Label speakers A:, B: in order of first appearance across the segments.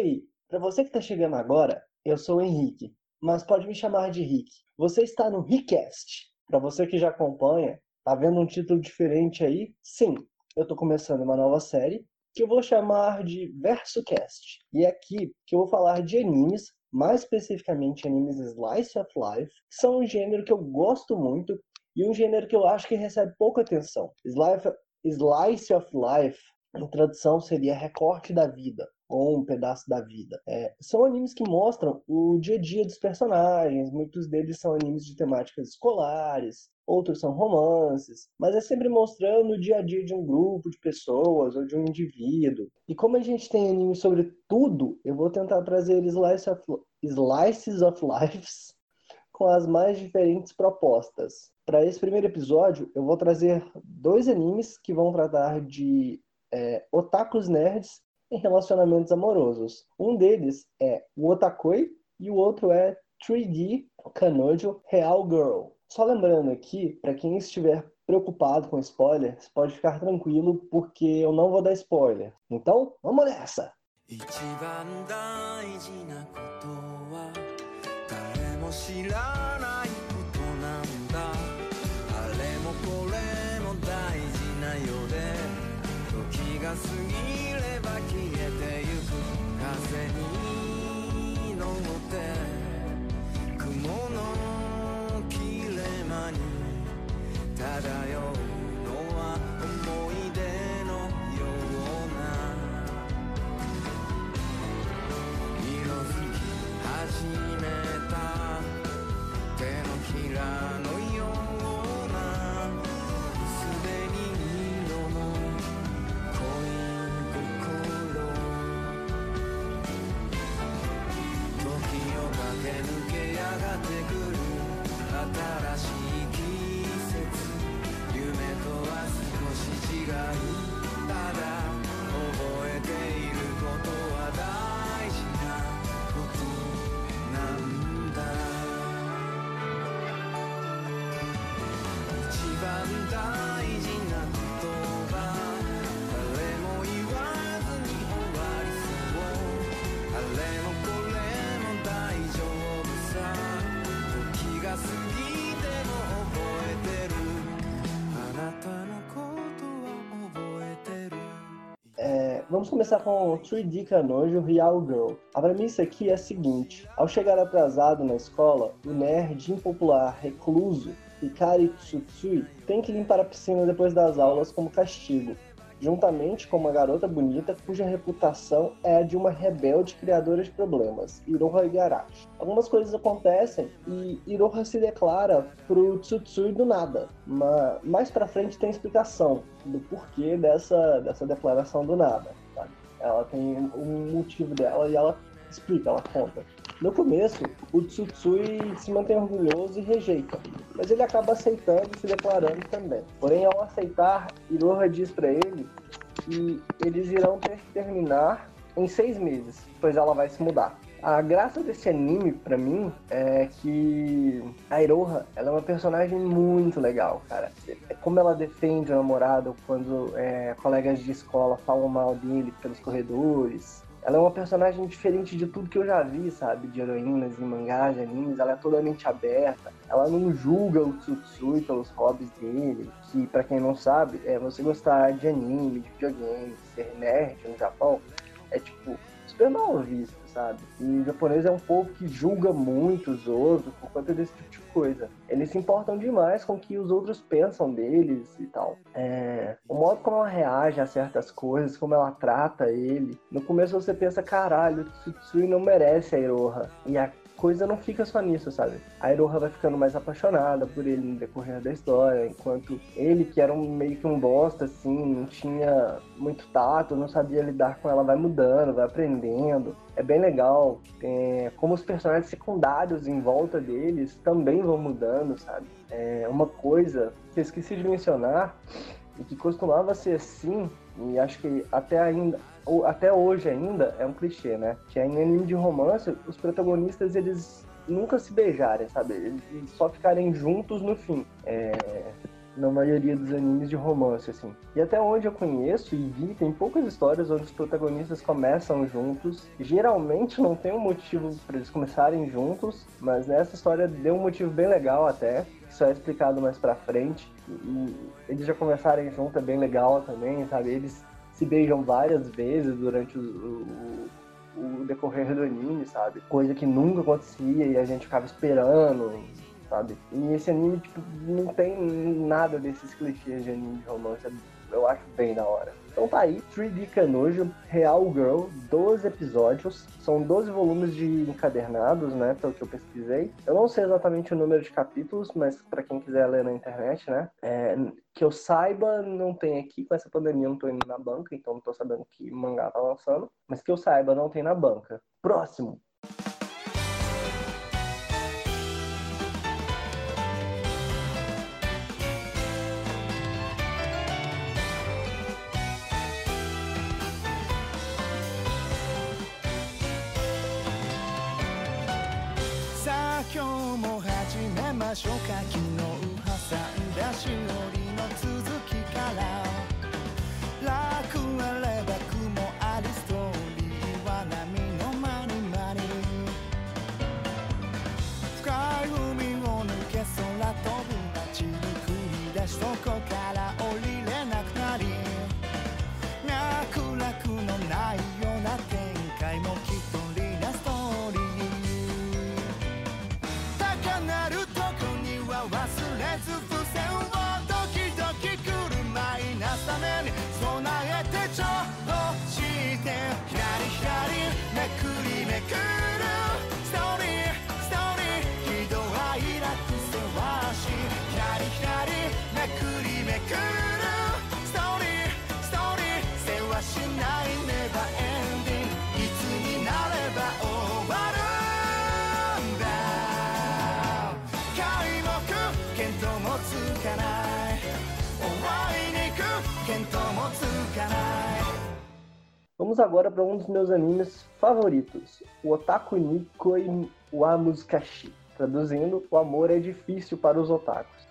A: Ei, para você que está chegando agora, eu sou o Henrique, mas pode me chamar de Rick. Você está no Rickcast. Para você que já acompanha, tá vendo um título diferente aí? Sim, eu estou começando uma nova série que eu vou chamar de VersoCast. E é aqui que eu vou falar de animes, mais especificamente animes Slice of Life, que são um gênero que eu gosto muito e um gênero que eu acho que recebe pouca atenção. Slice of Life, em tradução, seria recorte da vida ou um pedaço da vida. É, são animes que mostram o dia a dia dos personagens, muitos deles são animes de temáticas escolares, outros são romances, mas é sempre mostrando o dia a dia de um grupo de pessoas ou de um indivíduo. E como a gente tem animes sobre tudo, eu vou tentar trazer slice of, slices of lives com as mais diferentes propostas. Para esse primeiro episódio, eu vou trazer dois animes que vão tratar de é, otakus nerds em relacionamentos amorosos. Um deles é o Otakoi e o outro é 3D Kanojo Real Girl. Só lembrando aqui, para quem estiver preocupado com spoilers, pode ficar tranquilo porque eu não vou dar spoiler. Então, vamos nessa! え Vamos começar com 3D Canojo Real Girl. A premissa aqui é a seguinte: ao chegar atrasado na escola, o nerd impopular recluso Ikari Tsutsui tem que limpar a piscina depois das aulas como castigo juntamente com uma garota bonita cuja reputação é a de uma rebelde criadora de problemas, Iroha Igarashi. Algumas coisas acontecem e Iroha se declara pro Tsutsui do nada, mas mais pra frente tem explicação do porquê dessa, dessa declaração do nada. Ela tem um motivo dela e ela explica, ela conta. No começo, o Tsutsui se mantém orgulhoso e rejeita, mas ele acaba aceitando e se declarando também. Porém, ao aceitar, Iroha diz para ele que eles irão ter que terminar em seis meses, pois ela vai se mudar. A graça desse anime, para mim, é que a Iroha, ela é uma personagem muito legal, cara. É como ela defende o namorado quando é, colegas de escola falam mal dele pelos corredores, ela é uma personagem diferente de tudo que eu já vi, sabe? De heroínas em mangás, de animes. Ela é totalmente aberta. Ela não julga o Tsutsui pelos hobbies dele. Que, para quem não sabe, é você gostar de anime, de videogame, ser nerd no Japão. É, tipo, super mal visto sabe? E o japonês é um povo que julga muito os outros por conta desse tipo de coisa. Eles se importam demais com o que os outros pensam deles e tal. É... O modo como ela reage a certas coisas, como ela trata ele. No começo você pensa, caralho, Tsutsui não merece a Iroha. E a coisa não fica só nisso, sabe? A Iroha vai ficando mais apaixonada por ele no decorrer da história, enquanto ele, que era um, meio que um bosta, assim, não tinha muito tato, não sabia lidar com ela, vai mudando, vai aprendendo. É bem legal. É, como os personagens secundários em volta deles também vão mudando, sabe? É uma coisa que eu esqueci de mencionar e que costumava ser assim, e acho que até ainda até hoje ainda é um clichê, né? Que em anime de romance, os protagonistas eles nunca se beijarem, sabe? Eles só ficarem juntos no fim. É... na maioria dos animes de romance, assim. E até onde eu conheço e vi, tem poucas histórias onde os protagonistas começam juntos. Geralmente não tem um motivo para eles começarem juntos, mas nessa história deu um motivo bem legal até, que só é explicado mais pra frente. E eles já começarem juntos é bem legal também, sabe? Eles se beijam várias vezes durante o, o, o decorrer do anime, sabe? Coisa que nunca acontecia e a gente ficava esperando, sabe? E esse anime, tipo, não tem nada desses clichês de anime de romance. Eu acho bem da hora. Então tá aí, 3D Canojo, Real Girl, 12 episódios. São 12 volumes de encadernados, né? Pelo que eu pesquisei. Eu não sei exatamente o número de capítulos, mas para quem quiser ler na internet, né? É, que eu saiba, não tem aqui. Com essa pandemia eu não tô indo na banca, então não tô sabendo que mangá tá lançando. Mas que eu saiba, não tem na banca. Próximo.
B: 今日も始めましょうか。昨日挟んだしおりの続きから。
A: Vamos agora para um dos meus animes favoritos, o Otaku Nikoi wa Musukashi. Traduzindo, o amor é difícil para os otakus.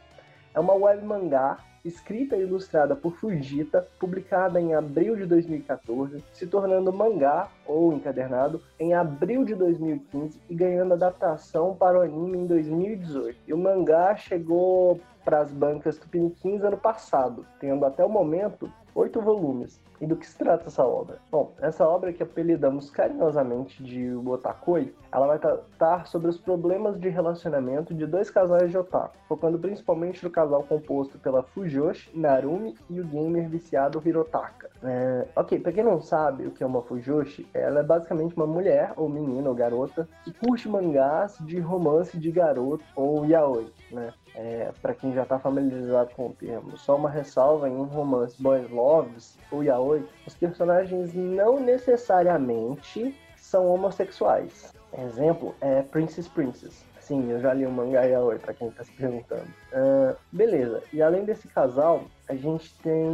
A: É uma web mangá escrita e ilustrada por Fujita, publicada em abril de 2014, se tornando mangá ou encadernado em abril de 2015 e ganhando adaptação para o anime em 2018. E o mangá chegou para as bancas Tupiniquins ano passado, tendo até o momento oito volumes. E do que se trata essa obra? Bom, essa obra que apelidamos carinhosamente de Otakoi, ela vai tratar sobre os problemas de relacionamento de dois casais de otaku, focando principalmente no casal composto pela Fujoshi, Narumi e o gamer viciado Hirotaka. É, ok, pra quem não sabe o que é uma Fujoshi, ela é basicamente uma mulher, ou menina, ou garota, que curte mangás de romance de garoto, ou yaoi, né? É, para quem já está familiarizado com o termo, só uma ressalva em um romance boys loves ou yaoi, os personagens não necessariamente são homossexuais. Exemplo é Princess Princess. Sim, eu já li o mangá yaoi, para quem está se perguntando. Uh, beleza, e além desse casal, a gente tem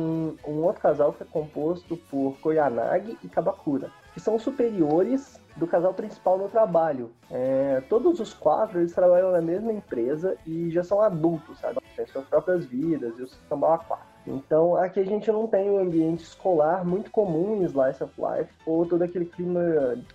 A: um outro casal que é composto por Koyanagi e Kabakura, que são superiores do casal principal no trabalho. É, todos os quatro eles trabalham na mesma empresa e já são adultos, sabe? Têm suas próprias vidas e o samba quatro. Então aqui a gente não tem um ambiente escolar muito comum em Slice of Life, ou todo aquele clima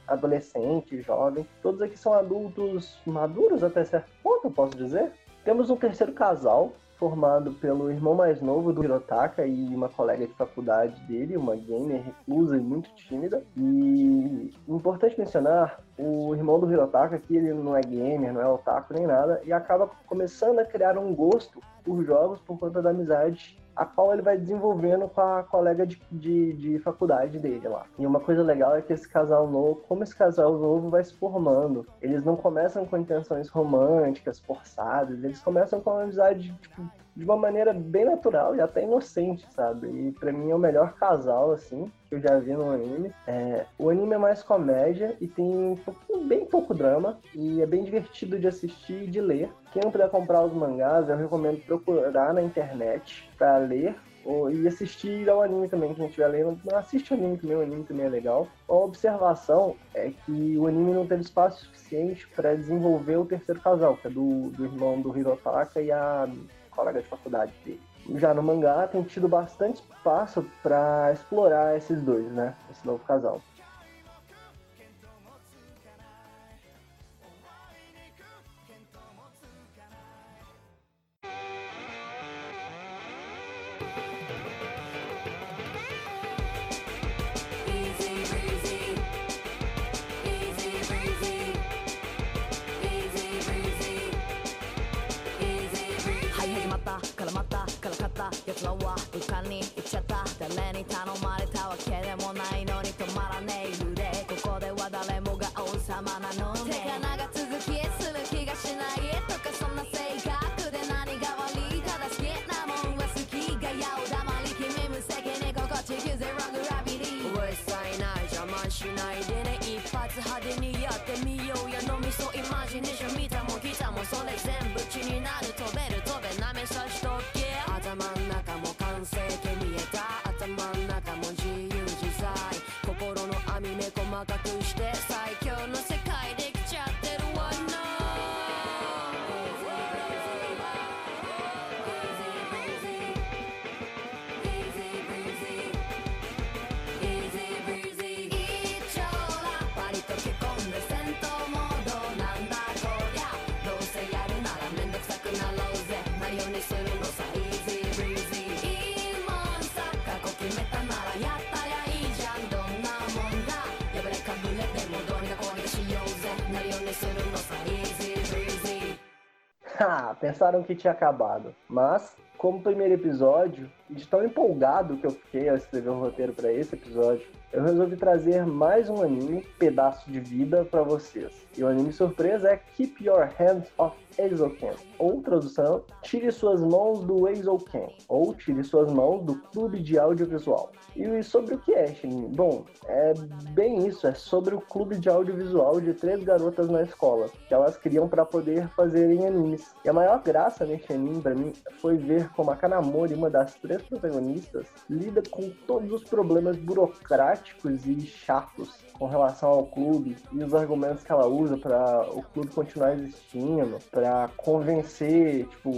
A: adolescente, jovem. Todos aqui são adultos maduros até certo ponto, eu posso dizer. Temos um terceiro casal, formado pelo irmão mais novo do Hirotaka e uma colega de faculdade dele, uma gamer reclusa e muito tímida. E importante mencionar, o irmão do Hirotaka que ele não é gamer, não é otaku nem nada, e acaba começando a criar um gosto por jogos por conta da amizade a qual ele vai desenvolvendo com a colega de, de, de, faculdade dele lá. E uma coisa legal é que esse casal novo, como esse casal novo vai se formando, eles não começam com intenções românticas, forçadas, eles começam com uma amizade, tipo, de uma maneira bem natural e até inocente, sabe? E pra mim é o melhor casal, assim, que eu já vi no anime. É, o anime é mais comédia e tem um pouquinho, bem pouco drama e é bem divertido de assistir e de ler. Quem não puder comprar os mangás, eu recomendo procurar na internet para ler e assistir ao anime também, quem estiver lendo. Assiste o anime também, o anime também é legal. Uma observação é que o anime não teve espaço suficiente para desenvolver o terceiro casal, que é do, do irmão do Hirotaka e a colega de faculdade dele. já no mangá tem tido bastante espaço para explorar esses dois, né? Esse novo casal. も完成形に Ah, pensaram que tinha acabado. Mas, como primeiro episódio, de tão empolgado que eu fiquei ao escrever um roteiro para esse episódio, eu resolvi trazer mais um anime, pedaço de vida, para vocês. E o anime surpresa é Keep Your Hands Off Eizouken, ou tradução, Tire Suas Mãos do Eizouken, ou Tire Suas Mãos do Clube de Audiovisual. E sobre o que é anime? Bom, é bem isso, é sobre o clube de audiovisual de três garotas na escola, que elas criam para poder fazerem animes. E a maior graça nesse anime para mim foi ver como a Kanamori, uma das três protagonistas, lida com todos os problemas burocráticos e chatos com relação ao clube e os argumentos que ela usa para o clube continuar existindo, para convencer, tipo,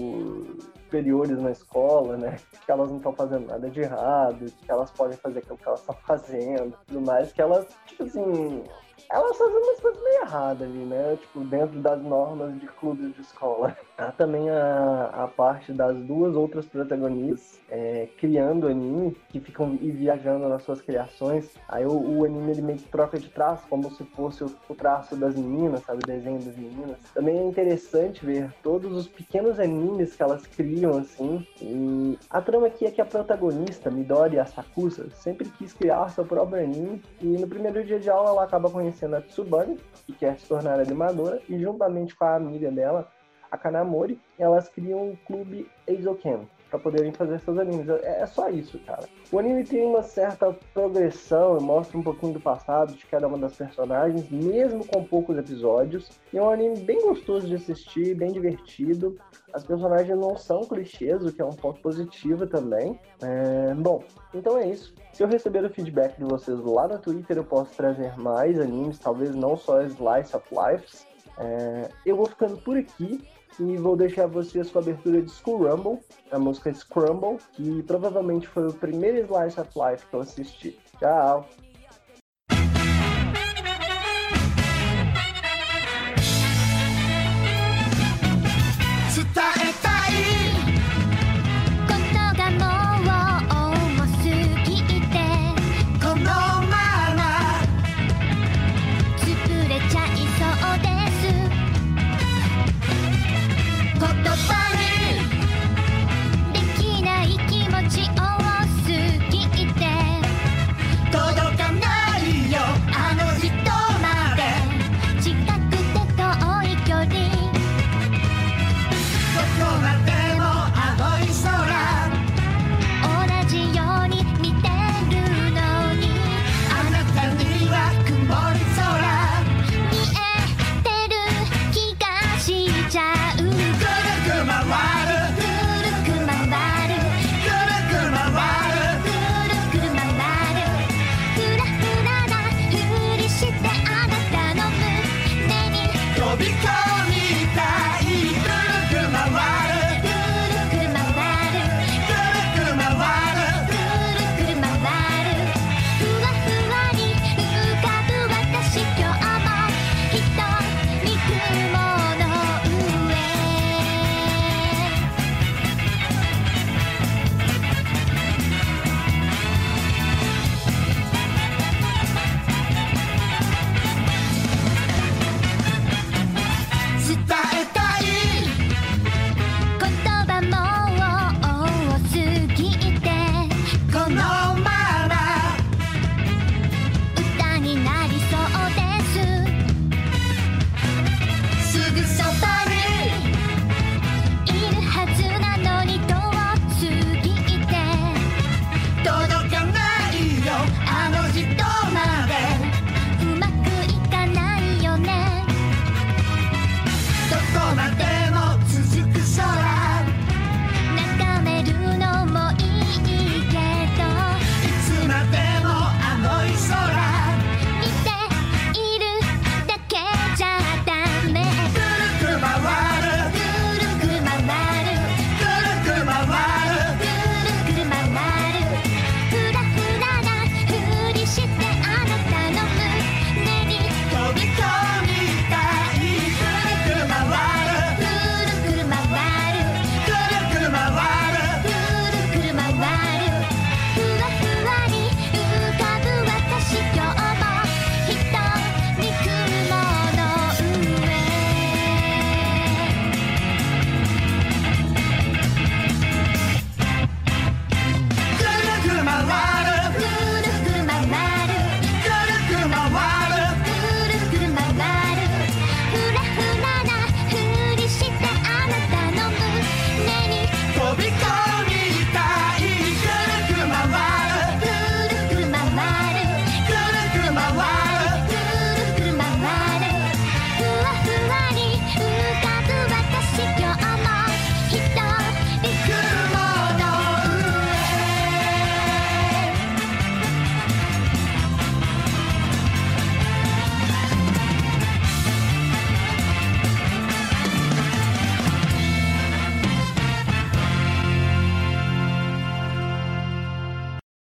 A: superiores na escola, né? Que elas não estão fazendo nada de errado, que elas podem fazer aquilo que elas estão fazendo, tudo mais, que elas, tipo assim, elas fazem umas coisas meio erradas ali, né? Tipo, dentro das normas de clubes de escola. Há também a, a parte das duas outras protagonistas é, criando anime, que ficam viajando nas suas criações. Aí o, o, anime ele meio que troca de traço, como se fosse o, o, traço das meninas, sabe? O desenho das meninas. Também é interessante ver todos os pequenos animes que elas criam, assim. E a trama aqui é que a protagonista, Midori Asakusa, sempre quis criar seu próprio anime. E no primeiro dia de aula ela acaba conhecendo a Tsubani, que quer se tornar animadora, e juntamente com a amiga dela, a Kanamori, elas criam um clube Eizouken para poderem fazer seus animes. É, é só isso, cara. O anime tem uma certa progressão mostra um pouquinho do passado de cada uma das personagens, mesmo com poucos episódios. E é um anime bem gostoso de assistir, bem divertido. As personagens não são clichês, o que é um ponto positivo também. É... Bom, então é isso. Se eu receber o feedback de vocês lá no Twitter, eu posso trazer mais animes, talvez não só Slice of Life. É... Eu vou ficando por aqui e vou deixar vocês com a abertura de School Rumble, a música Scrumble, que provavelmente foi o primeiro Slice of Life que eu assisti. Tchau!